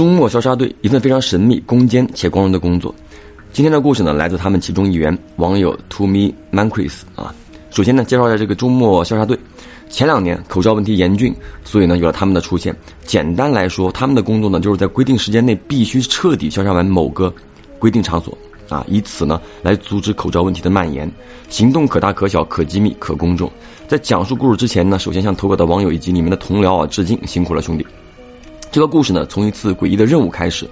终末消杀队一份非常神秘、攻坚且光荣的工作。今天的故事呢，来自他们其中一员网友 To Me Mancris 啊。首先呢，介绍一下这个终末消杀队。前两年口罩问题严峻，所以呢有了他们的出现。简单来说，他们的工作呢就是在规定时间内必须彻底消杀完某个规定场所啊，以此呢来阻止口罩问题的蔓延。行动可大可小，可机密可公众。在讲述故事之前呢，首先向投稿的网友以及你们的同僚啊致敬，辛苦了兄弟。这个故事呢，从一次诡异的任务开始。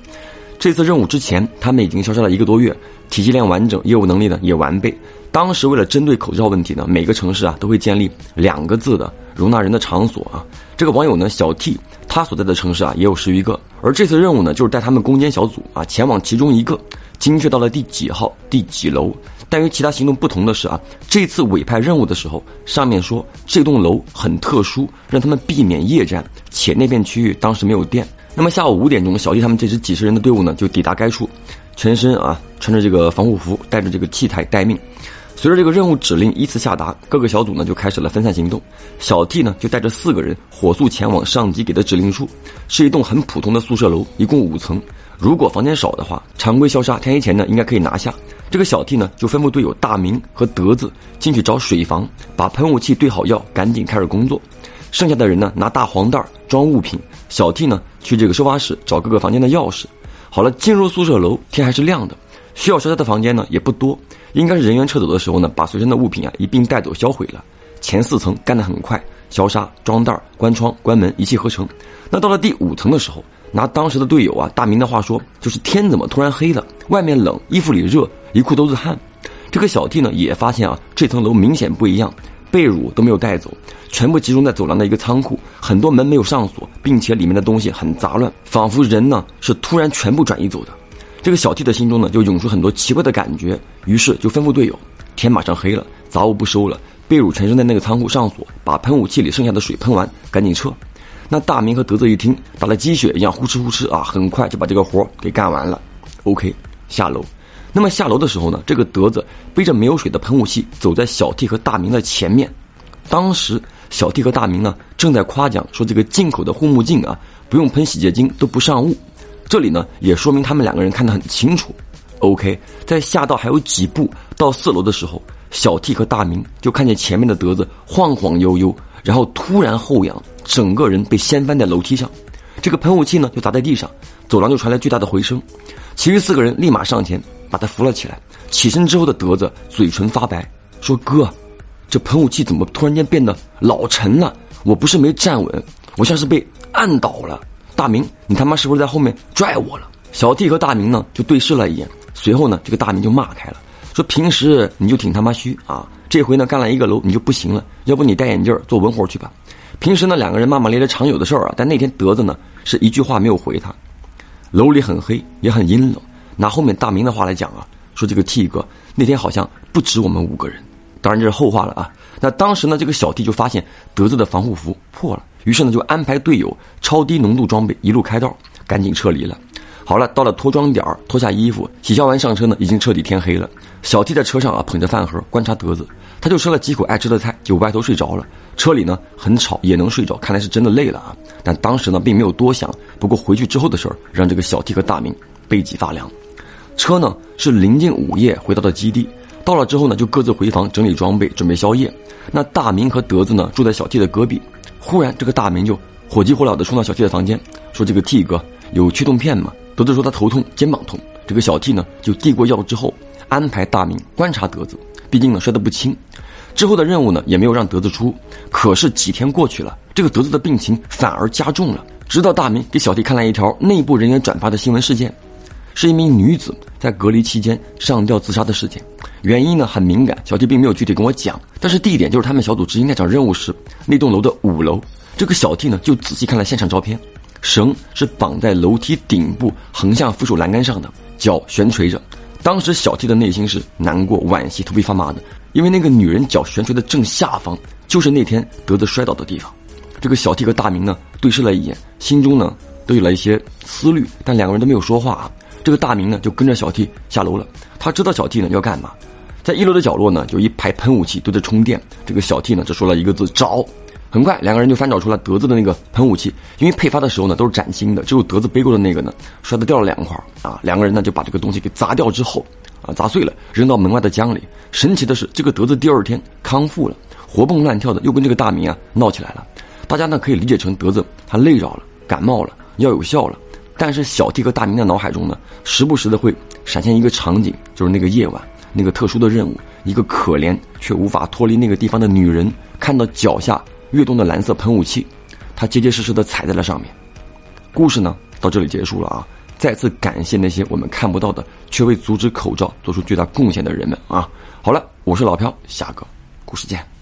这次任务之前，他们已经消失了一个多月，体系链完整，业务能力呢也完备。当时为了针对口罩问题呢，每个城市啊都会建立两个字的容纳人的场所啊。这个网友呢，小 T，他所在的城市啊也有十余个。而这次任务呢，就是带他们攻坚小组啊前往其中一个，精确到了第几号、第几楼。但与其他行动不同的是啊，这次委派任务的时候，上面说这栋楼很特殊，让他们避免夜战，且那片区域当时没有电。那么下午五点钟，小弟他们这支几十人的队伍呢，就抵达该处，全身啊穿着这个防护服，带着这个器材待命。随着这个任务指令依次下达，各个小组呢就开始了分散行动。小 T 呢就带着四个人火速前往上级给的指令处，是一栋很普通的宿舍楼，一共五层。如果房间少的话，常规消杀天黑前呢应该可以拿下。这个小 T 呢，就吩咐队友大明和德子进去找水房，把喷雾器兑好药，赶紧开始工作。剩下的人呢，拿大黄袋装物品。小 T 呢，去这个收发室找各个房间的钥匙。好了，进入宿舍楼，天还是亮的。需要消杀的房间呢也不多，应该是人员撤走的时候呢，把随身的物品啊一并带走销毁了。前四层干得很快，消杀、装袋、关窗、关门，一气呵成。那到了第五层的时候。拿当时的队友啊，大明的话说，就是天怎么突然黑了？外面冷，衣服里热，一裤都是汗。这个小 T 呢，也发现啊，这层楼明显不一样，被褥都没有带走，全部集中在走廊的一个仓库，很多门没有上锁，并且里面的东西很杂乱，仿佛人呢是突然全部转移走的。这个小 T 的心中呢，就涌出很多奇怪的感觉，于是就吩咐队友：天马上黑了，杂物不收了，被褥全扔在那个仓库上锁，把喷雾器里剩下的水喷完，赶紧撤。那大明和德泽一听，打了鸡血一样呼哧呼哧啊，很快就把这个活给干完了。OK，下楼。那么下楼的时候呢，这个德子背着没有水的喷雾器，走在小 T 和大明的前面。当时小 T 和大明呢，正在夸奖说这个进口的护目镜啊，不用喷洗洁精都不上雾。这里呢，也说明他们两个人看得很清楚。OK，在下到还有几步到四楼的时候，小 T 和大明就看见前面的德子晃晃悠悠。然后突然后仰，整个人被掀翻在楼梯上，这个喷雾器呢就砸在地上，走廊就传来巨大的回声。其余四个人立马上前把他扶了起来。起身之后的德子嘴唇发白，说：“哥，这喷雾器怎么突然间变得老沉了？我不是没站稳，我像是被按倒了。”大明，你他妈是不是在后面拽我了？小弟和大明呢就对视了一眼，随后呢这个大明就骂开了，说：“平时你就挺他妈虚啊。”这回呢，干了一个楼你就不行了，要不你戴眼镜做文活去吧。平时呢，两个人骂骂咧咧常有的事儿啊，但那天德子呢是一句话没有回他。楼里很黑，也很阴冷。拿后面大明的话来讲啊，说这个 T 哥那天好像不止我们五个人。当然这是后话了啊。那当时呢，这个小 T 就发现德子的防护服破了，于是呢就安排队友超低浓度装备一路开道，赶紧撤离了。好了，到了脱妆点儿，脱下衣服，洗消完上车呢，已经彻底天黑了。小 T 在车上啊，捧着饭盒观察德子，他就吃了几口爱吃的菜，就歪头睡着了。车里呢很吵，也能睡着，看来是真的累了啊。但当时呢并没有多想。不过回去之后的事儿，让这个小 T 和大明背脊发凉。车呢是临近午夜回到的基地，到了之后呢就各自回房整理装备，准备宵夜。那大明和德子呢住在小 T 的隔壁。忽然这个大明就火急火燎的冲到小 T 的房间，说：“这个 T 哥有驱动片吗？”德子说他头痛，肩膀痛。这个小 T 呢，就递过药之后，安排大明观察德子。毕竟呢摔得不轻，之后的任务呢也没有让德子出。可是几天过去了，这个德子的病情反而加重了。直到大明给小 T 看了一条内部人员转发的新闻事件，是一名女子在隔离期间上吊自杀的事件。原因呢很敏感，小 T 并没有具体跟我讲。但是地点就是他们小组执行那场任务时那栋楼的五楼。这个小 T 呢就仔细看了现场照片。绳是绑在楼梯顶部横向扶手栏杆上的，脚悬垂着。当时小 T 的内心是难过、惋惜、头皮发麻的，因为那个女人脚悬垂的正下方就是那天德子摔倒的地方。这个小 T 和大明呢对视了一眼，心中呢都有了一些思虑，但两个人都没有说话啊。这个大明呢就跟着小 T 下楼了，他知道小 T 呢要干嘛，在一楼的角落呢有一排喷雾器都在充电。这个小 T 呢只说了一个字：找。很快，两个人就翻找出了德子的那个喷雾器，因为配发的时候呢都是崭新的，只有德子背过的那个呢摔得掉了两块啊。两个人呢就把这个东西给砸掉之后，啊砸碎了，扔到门外的江里。神奇的是，这个德子第二天康复了，活蹦乱跳的，又跟这个大明啊闹起来了。大家呢可以理解成德子他累着了，感冒了，要有效了。但是小弟和大明的脑海中呢，时不时的会闪现一个场景，就是那个夜晚，那个特殊的任务，一个可怜却无法脱离那个地方的女人，看到脚下。跃动的蓝色喷雾器，他结结实实的踩在了上面。故事呢，到这里结束了啊！再次感谢那些我们看不到的，却为阻止口罩做出巨大贡献的人们啊！好了，我是老飘，下个故事见。